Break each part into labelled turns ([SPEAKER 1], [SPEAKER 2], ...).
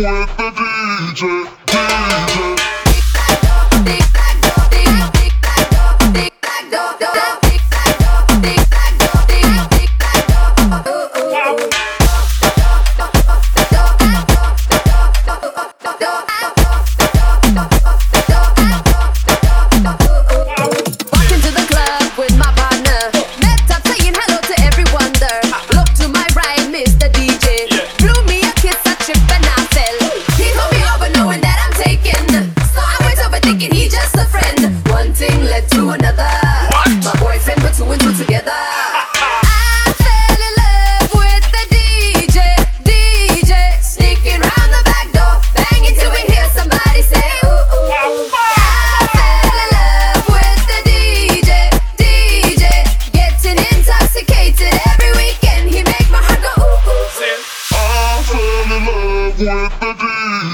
[SPEAKER 1] With the DJ, DJ.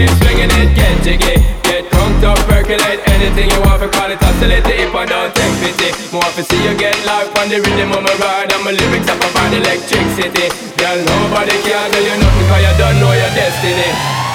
[SPEAKER 1] keep swinging it, get jiggy. Get crunked up, percolate anything you want for call it oscillate if I don't take pity. More to see you get life on the rhythm of my ride and my lyrics up about electricity. Girl, nobody can do you nothing cause you don't know your destiny.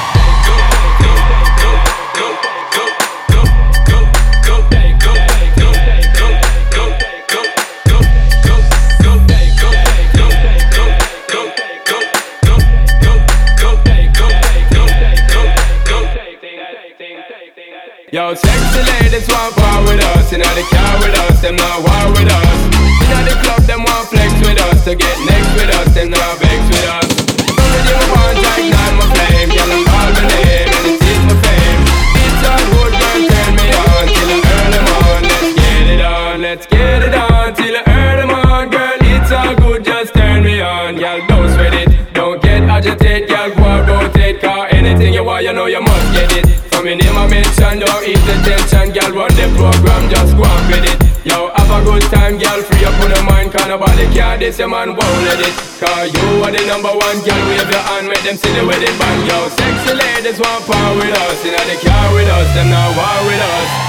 [SPEAKER 1] Yo, sexy ladies want war with us. You know the car with us, them not war with us. You know the club, them want flex with us. To get next with us, them not vex with us. Don't you want to ignite my flame? Girl, I call my name and it is my fame. It's all good, girl, turn me on till I earn them on. Let's get it on, let's get it on till I earn them on. Girl, it's all good, just turn me on. Girl, don't sweat it, don't get agitated. Girl, go out, rotate, car anything you want, you know you must get it me name I mention, don't eat the tension, girl. Run the program, just go and with it. Yo, have a good time, girl. Free up on the mind, cause nobody care. This your man won't let it. Cause you are the number one, girl. Wave your hand, make them see the way they bang. Yo, sexy ladies want power with us. You know they care with us, them not war with us.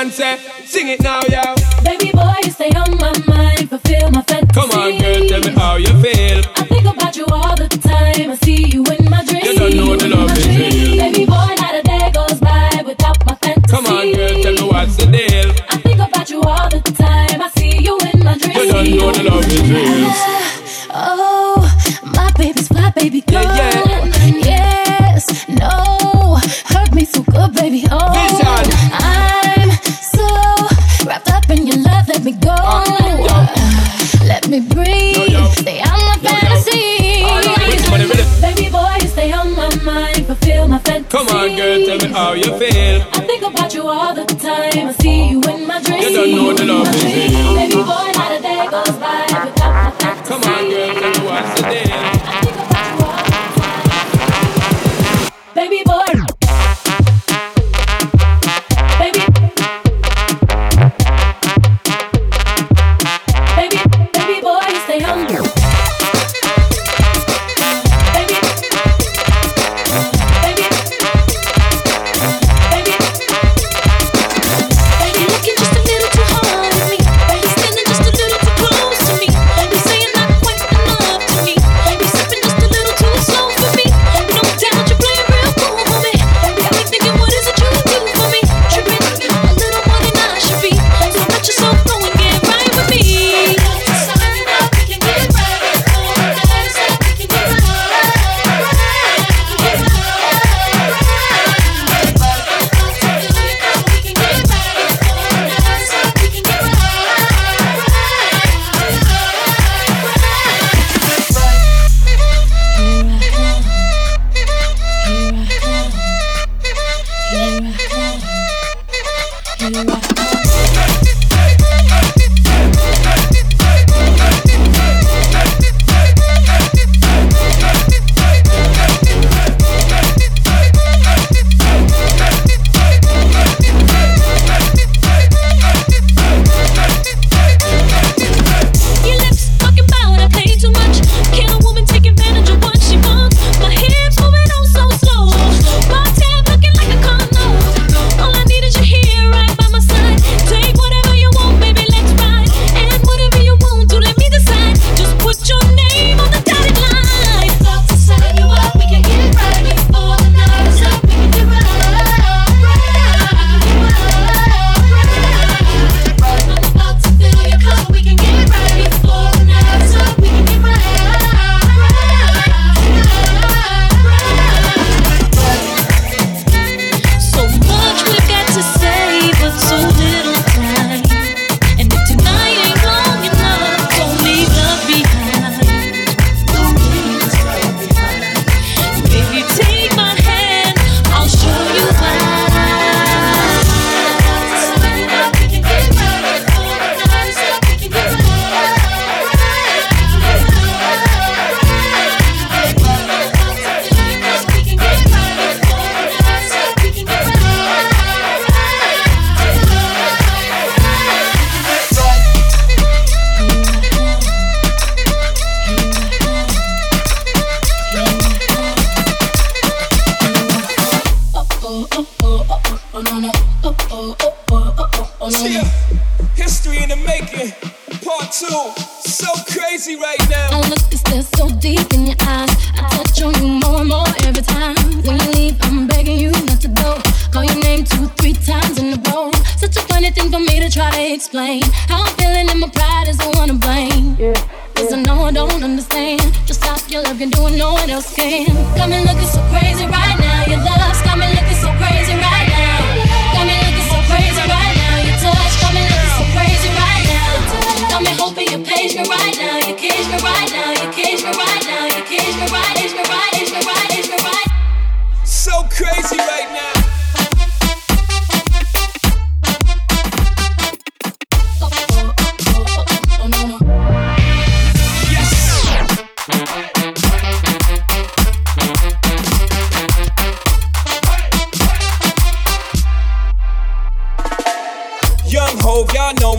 [SPEAKER 1] Beyonce, sing it now, yo.
[SPEAKER 2] Baby boy, you stay on my mind, fulfill my fantasy.
[SPEAKER 1] Come on, girl, tell me how you feel.
[SPEAKER 2] I think about you all the time. I see you in my dreams.
[SPEAKER 1] You don't know the love is real.
[SPEAKER 2] Baby boy, not a day goes by without my fantasy.
[SPEAKER 1] Come on, girl, tell me what's the deal.
[SPEAKER 2] too. So crazy right now. My
[SPEAKER 1] look is
[SPEAKER 2] still so deep in your eyes. I touch on you more and more every time. When you leave, I'm begging you not to go. Call your name two, three times in a row. Such a funny thing for me to try to explain. How I'm feeling and my pride is the one to blame. Yeah. Cause I know I don't understand. Just stop your love, can do doing no one else can. Come and look, so crazy right now.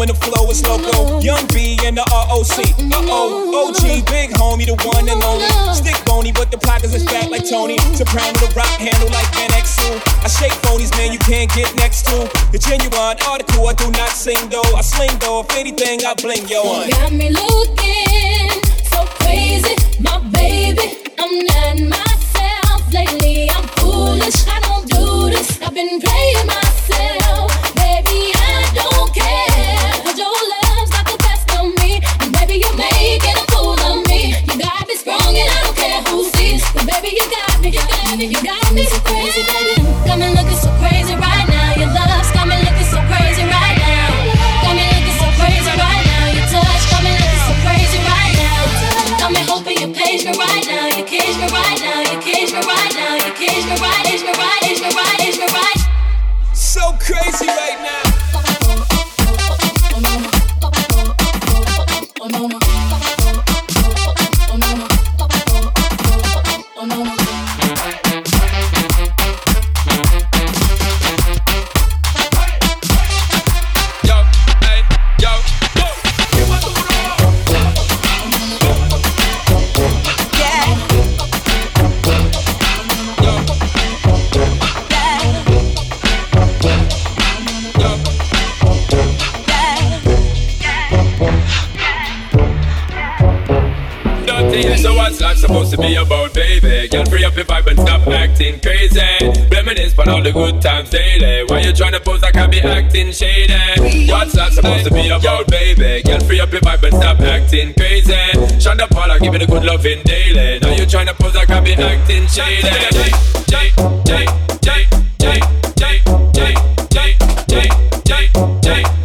[SPEAKER 1] When the flow is loco. Young B and the ROC. Uh oh, OG, big homie, the one and only. Stick bony, but the pockets is fat like Tony. Soprano, the rock handle like NX2. I shake phonies, man, you can't get next to. The genuine article, I do not sing though. I sling though, if anything, I bling yo on.
[SPEAKER 2] Got me looking so crazy, my baby. I'm not myself lately. I'm foolish, I don't do this. I've been playing myself, you got me. So crazy, baby, Got me look at so
[SPEAKER 1] acting crazy. Reminisce on all the good times daily. Why you trying to pose like I be acting shady? What's that supposed to be about, baby? Girl, free up your vibe and stop acting crazy. Shonda Paula, give it a good loving daily. Now you trying to pose like I be acting shady. J, J, J, J, J, J, J, J, J, J, J.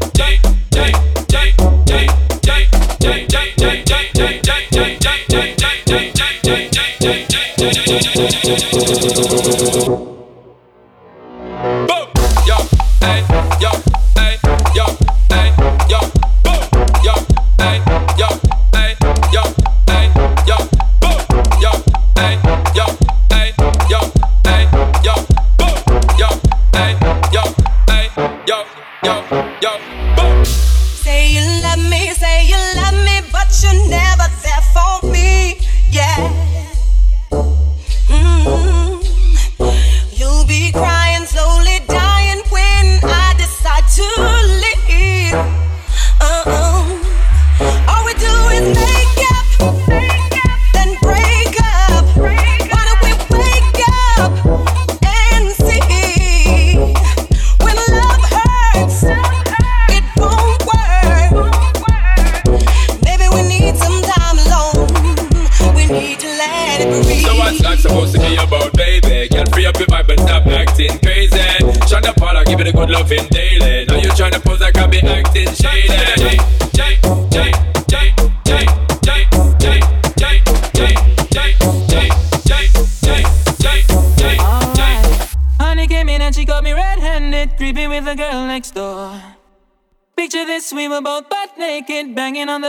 [SPEAKER 1] you.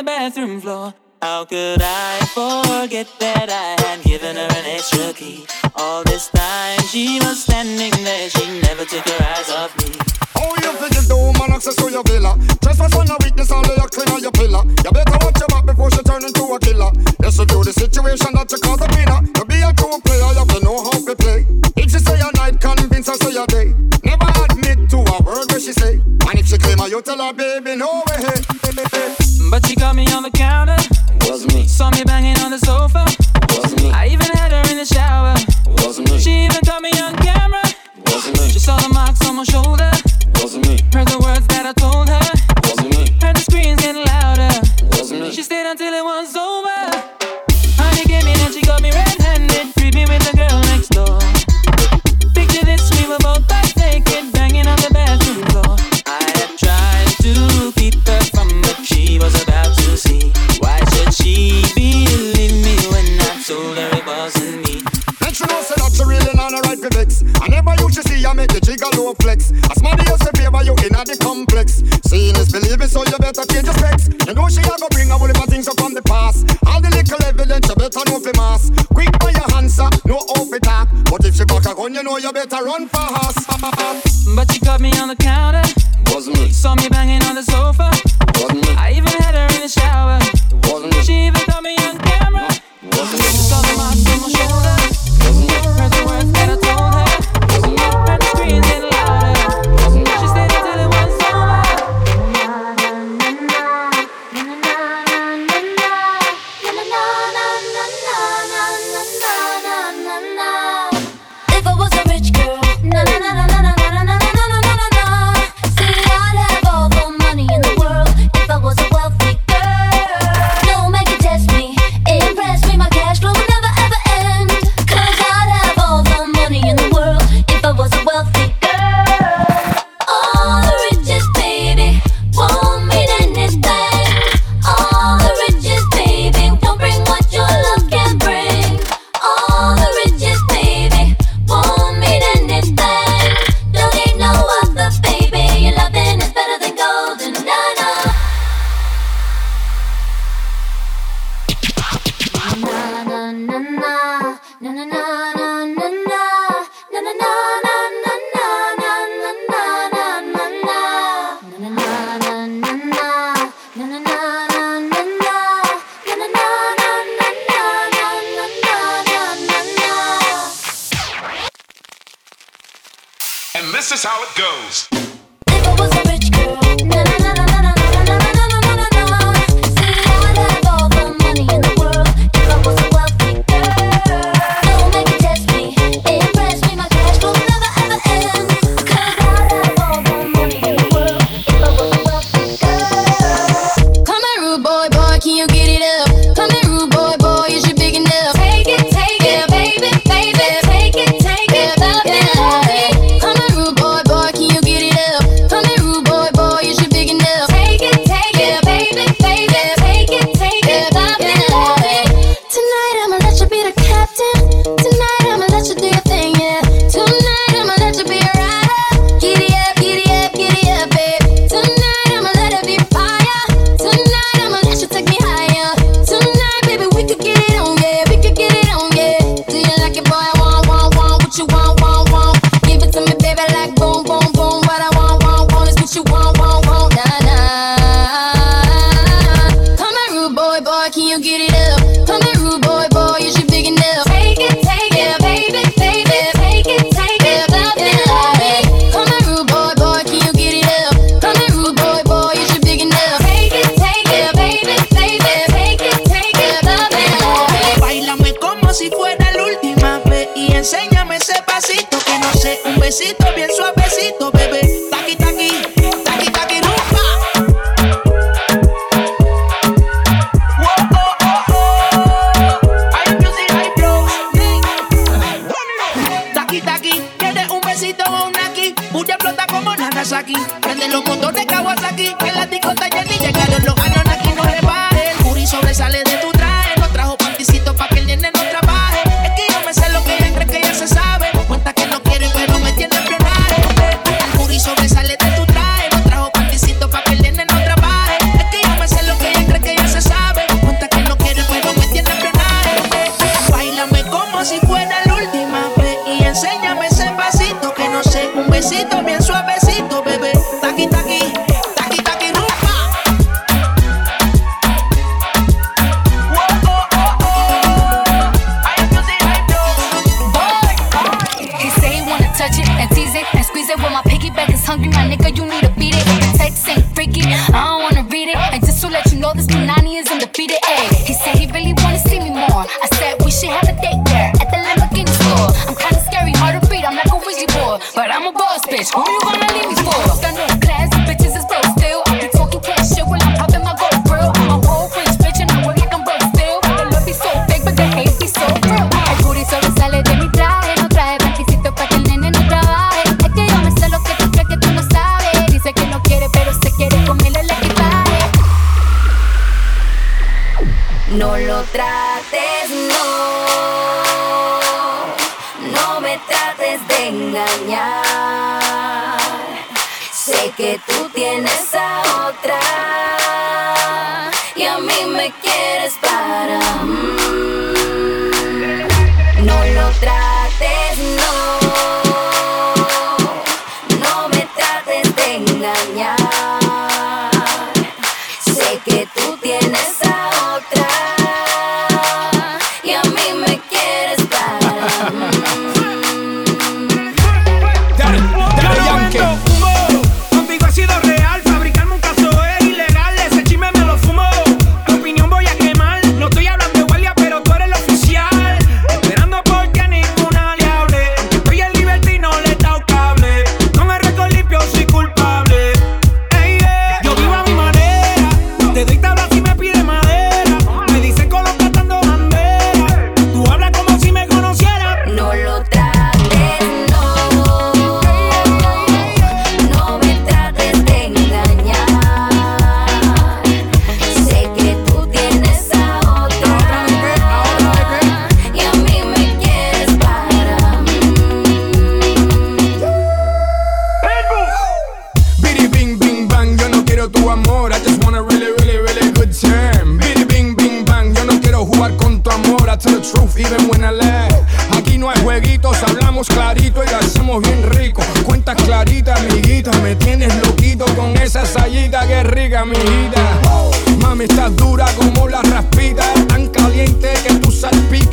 [SPEAKER 3] Bathroom floor. How could I forget that I had given her an extra key? All this time she was standing there, she never took her eyes off me.
[SPEAKER 4] How you figure the woman access to your villa? Trespass on a weakness, all your clean on your pillar. You better watch your back before she turn into a killer. Yes, review the situation that you cause a winner. To be a true player, you have to know how to play. If she say a night, convince her say a day. She claim her, you tell her, baby, no way.
[SPEAKER 3] But she got me on the counter.
[SPEAKER 4] Was me.
[SPEAKER 3] Saw me banging on the sofa.
[SPEAKER 4] Was
[SPEAKER 5] me. I even had her in the shower.
[SPEAKER 6] Was me.
[SPEAKER 5] She even caught me on camera.
[SPEAKER 6] Was me.
[SPEAKER 5] She saw the marks on my shoulder.
[SPEAKER 6] Was me.
[SPEAKER 5] Heard the words that I told her.
[SPEAKER 6] Was me.
[SPEAKER 5] Heard the screams getting louder.
[SPEAKER 6] Was me.
[SPEAKER 5] She stayed until it was over.
[SPEAKER 7] Besito bien suavecito, bebé.
[SPEAKER 8] Neto No lo trates, no.
[SPEAKER 9] No me trates de engañar. Sé que tú tienes a otra y a mí me quieres para. Mí.
[SPEAKER 10] and
[SPEAKER 3] be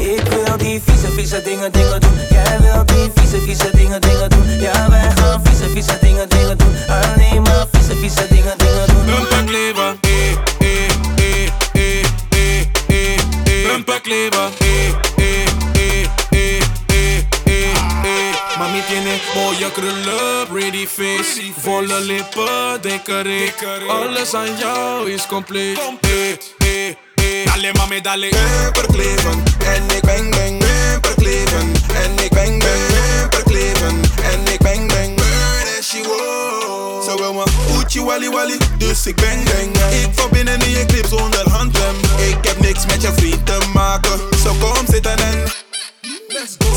[SPEAKER 3] jij Ik
[SPEAKER 10] wil die vieze,
[SPEAKER 3] vieze dingen, dingen doen. Jij wil die vieze, vieze dingen, dingen doen. Ja, wij gaan vieze, vieze dingen, dingen doen. Alleen maar vieze, vieze dingen, dingen doen.
[SPEAKER 10] Rumpak leven, eh, eh, eh, eh, eh, eh, eh. Rumpak leven, eh eh, eh, eh, eh, Mami tiene mooie krullen, pretty face. Volle lippen, dikke rik Alles aan jou is compleet, eh, eh Dale mami, dale.
[SPEAKER 11] Amper En ik bang bang. Amper En ik bang bang. Amper kleven. En ik bang bang. She was Zo wil mijn Uchi wally wally. Dus ik bang bang. Ik verbind in je clip zonder. Ik heb niks met je vriend te maken. Zo kom zitten en...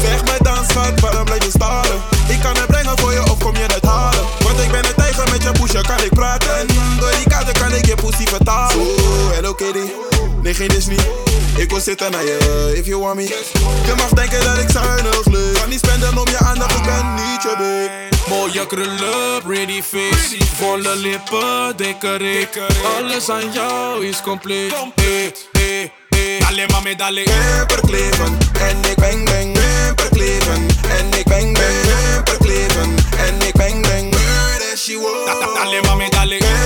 [SPEAKER 11] Zeg me dan schat, waarom blijf je staren? Ik kan het brengen voor je of kom je het halen? Want ik ben een tijger met je pushen, kan ik praten? Door die kaarten kan ik je pussy vertalen Oeh, hello kitty nee geen Disney. Ik wil zitten naar je, if you want me. Je mag denken dat ik zuinig leef. Kan niet spenden om je aandacht, ik ben niet je babe.
[SPEAKER 10] Mooie krullen, pretty face Volle lippen, dikke rik. Alles aan jou is compleet. Hey, hey, hey. Dale mami, dale
[SPEAKER 11] Hyperkleven en ik bang bang. Hyperkleven en ik bang bang. Hyperkleven en ik bang bang. Murder she was
[SPEAKER 10] Dale mami, dale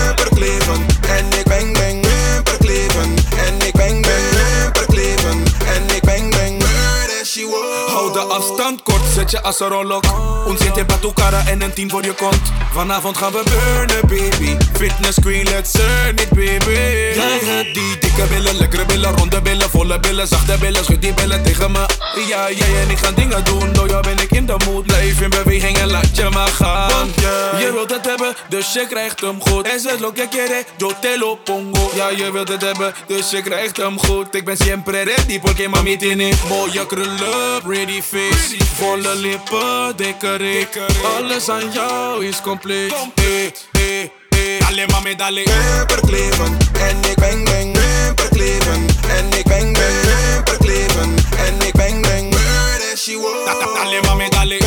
[SPEAKER 10] Hold de afstand kort, zet je asserolok Ons zit in tu cara en een tien voor je kont. Vanavond gaan we burnen baby. Fitness queen, let's earn it baby. Jij hebt die dikke billen, lekkere billen Ronde billen, volle billen, zachte billen Schud die billen tegen me. Ja, jij en ik gaan dingen doen. Door jou ben ik in de mood. Blijf in beweging en laat je maar gaan. Want Je wilt het hebben, dus je krijgt hem goed. Es es lo que quiere, yo te pongo. Ja, je wilt het hebben, dus je krijgt hem goed. Ik ben siempre ready, porque mami tiene Mooie krullen, pretty face Volle lippen, dikke Alles aan jou is compleet. Hey, hey, hey. Dale mami, dale
[SPEAKER 11] en ik bang bang. Hyperkleven en ik bang bang. Hyperkleven en ik bang bang. Murder she was
[SPEAKER 10] Dale mami, dale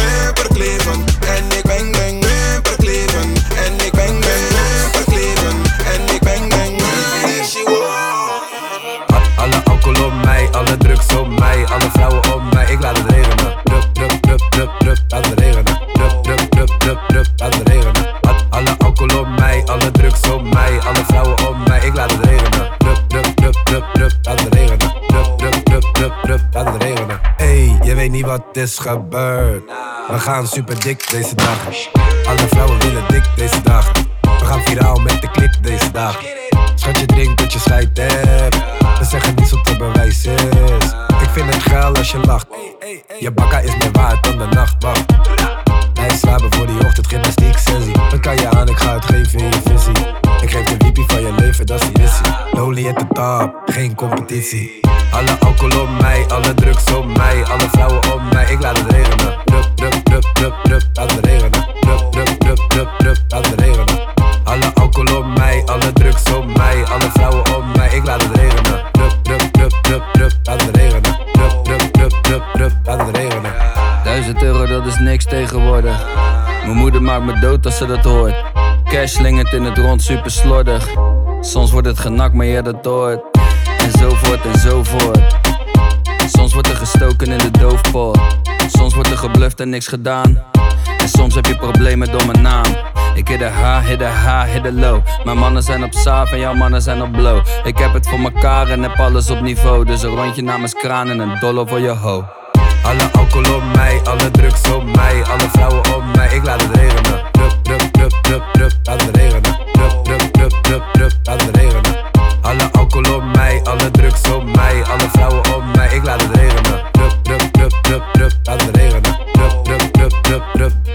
[SPEAKER 11] en ik bang bang. Hyperkleven en ik bang bang. Hyperkleven en ik bang bang. Murder she was
[SPEAKER 12] Alle alcohol op mij, alle drugs op mij, alle vrouwen op mij, ik laat het regenen. Drup, drup, laat het regenen. Drup, drup, drup, drup, drup, laat het regenen. Al- Alle alcohol op mij, alle drugs op mij, alle vrouwen op mij, ik laat het regenen. Drup, drup, drup, drup, drup, laat het regenen. Drup, drup, drup, drup, drup, laat het regenen. Hey, je weet niet wat is gebeurd. We gaan super dik deze dag. Alle vrouwen willen dik deze dag. We gaan viraal met de klik deze dag. Schat je drinkt dat je scheid hebt. We zeggen niets wat te bewijs is. Ik vind het geil als je lacht. Je bakka is meer waard dan de nachtwacht. Wij slapen voor die ochtend gymnastiek sessie. Wat kan je aan, ik ga het geven in je visie. Ik geef de wiepie van je leven, dat is de missie. Lonely at the top, geen competitie. Alle alcohol op mij, alle drugs op mij, alle vrouwen op mij, ik laat het regenen. Drup, drup, drup, drup, drup, laat het regenen. Drup, drup, drup, drup, laat het regenen. Alle alcohol op mij, alle drugs op mij, alle vrouwen op mij, ik laat het regenen. Drup, drup, drup, drup, drup, laat het regenen. Drup, drup, drup, laat het.
[SPEAKER 13] Duizend euro, dat is niks tegenwoordig. Mijn moeder maakt me dood als ze dat hoort. Cash slingert in het rond, super slordig. Soms wordt het genakt, maar je dat hoort. En zo voort en zo voort. Soms wordt er gestoken in de doofpot. Soms wordt er gebluft en niks gedaan. Soms heb je problemen door mijn naam. Ik hit de high, hit de hit de low. Mijn mannen zijn op saaf en jouw mannen zijn op blow. Ik heb het voor mekaar en heb alles op niveau. Dus een rondje namens kraan en een dollar voor je ho.
[SPEAKER 12] Alle alcohol op mij, alle drugs op mij, alle vrouwen op mij, ik laat het regenen. Drup, drup, drup, drup, drup, laat het regenen. Drup, drup, drup, drup, drup, laat regenen. Alle alcohol op mij, alle drugs op mij, alle vrouwen op mij, ik laat het regenen. Drup, drup, drup, drup, drup, laat het regenen. Drup,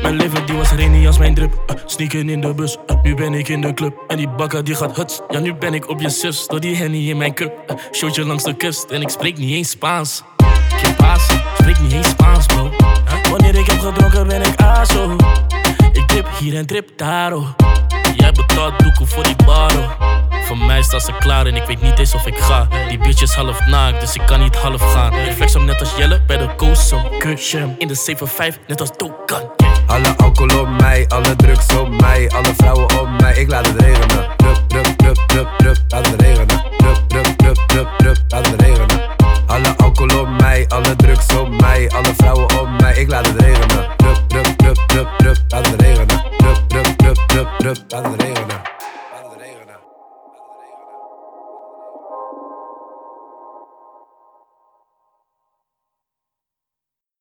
[SPEAKER 14] Mijn leven die was rainy als mijn drip. Uh, sneaken in de bus, uh, nu ben ik in de club. En die bakker die gaat huts. Ja, nu ben ik op je zus. Door die henny in mijn cup. Uh, showtje langs de kust en ik spreek niet eens Spaans. Que pasa? Spreek niet eens Spaans, bro. Wanneer ik heb gedronken ben ik aso. Ik trip hier en trip daar, oh. Jij betaalt doeken voor die bar, oh. Voor mij staat ze klaar en ik weet niet eens of ik ga. Die bitch is half naakt, dus ik kan niet half gaan. Ik flex net als Jelle bij de Coast, Kusje in de 7-5, net als Dokan.
[SPEAKER 12] Alle alcohol op mij, alle drugs op mij, alle vrouwen op mij, ik laat het regenen. Drup, drup, drup, drup, drup, laat het regenen. Drup, drup, drup, drup, drup, laat het regenen. Alle alcohol op mij, alle drugs op mij, alle vrouwen op mij, ik laat het regenen. Drup, drup, drup, drup, drup, laat het regenen. Drup, drup, drup, drup, drup, laat het regenen.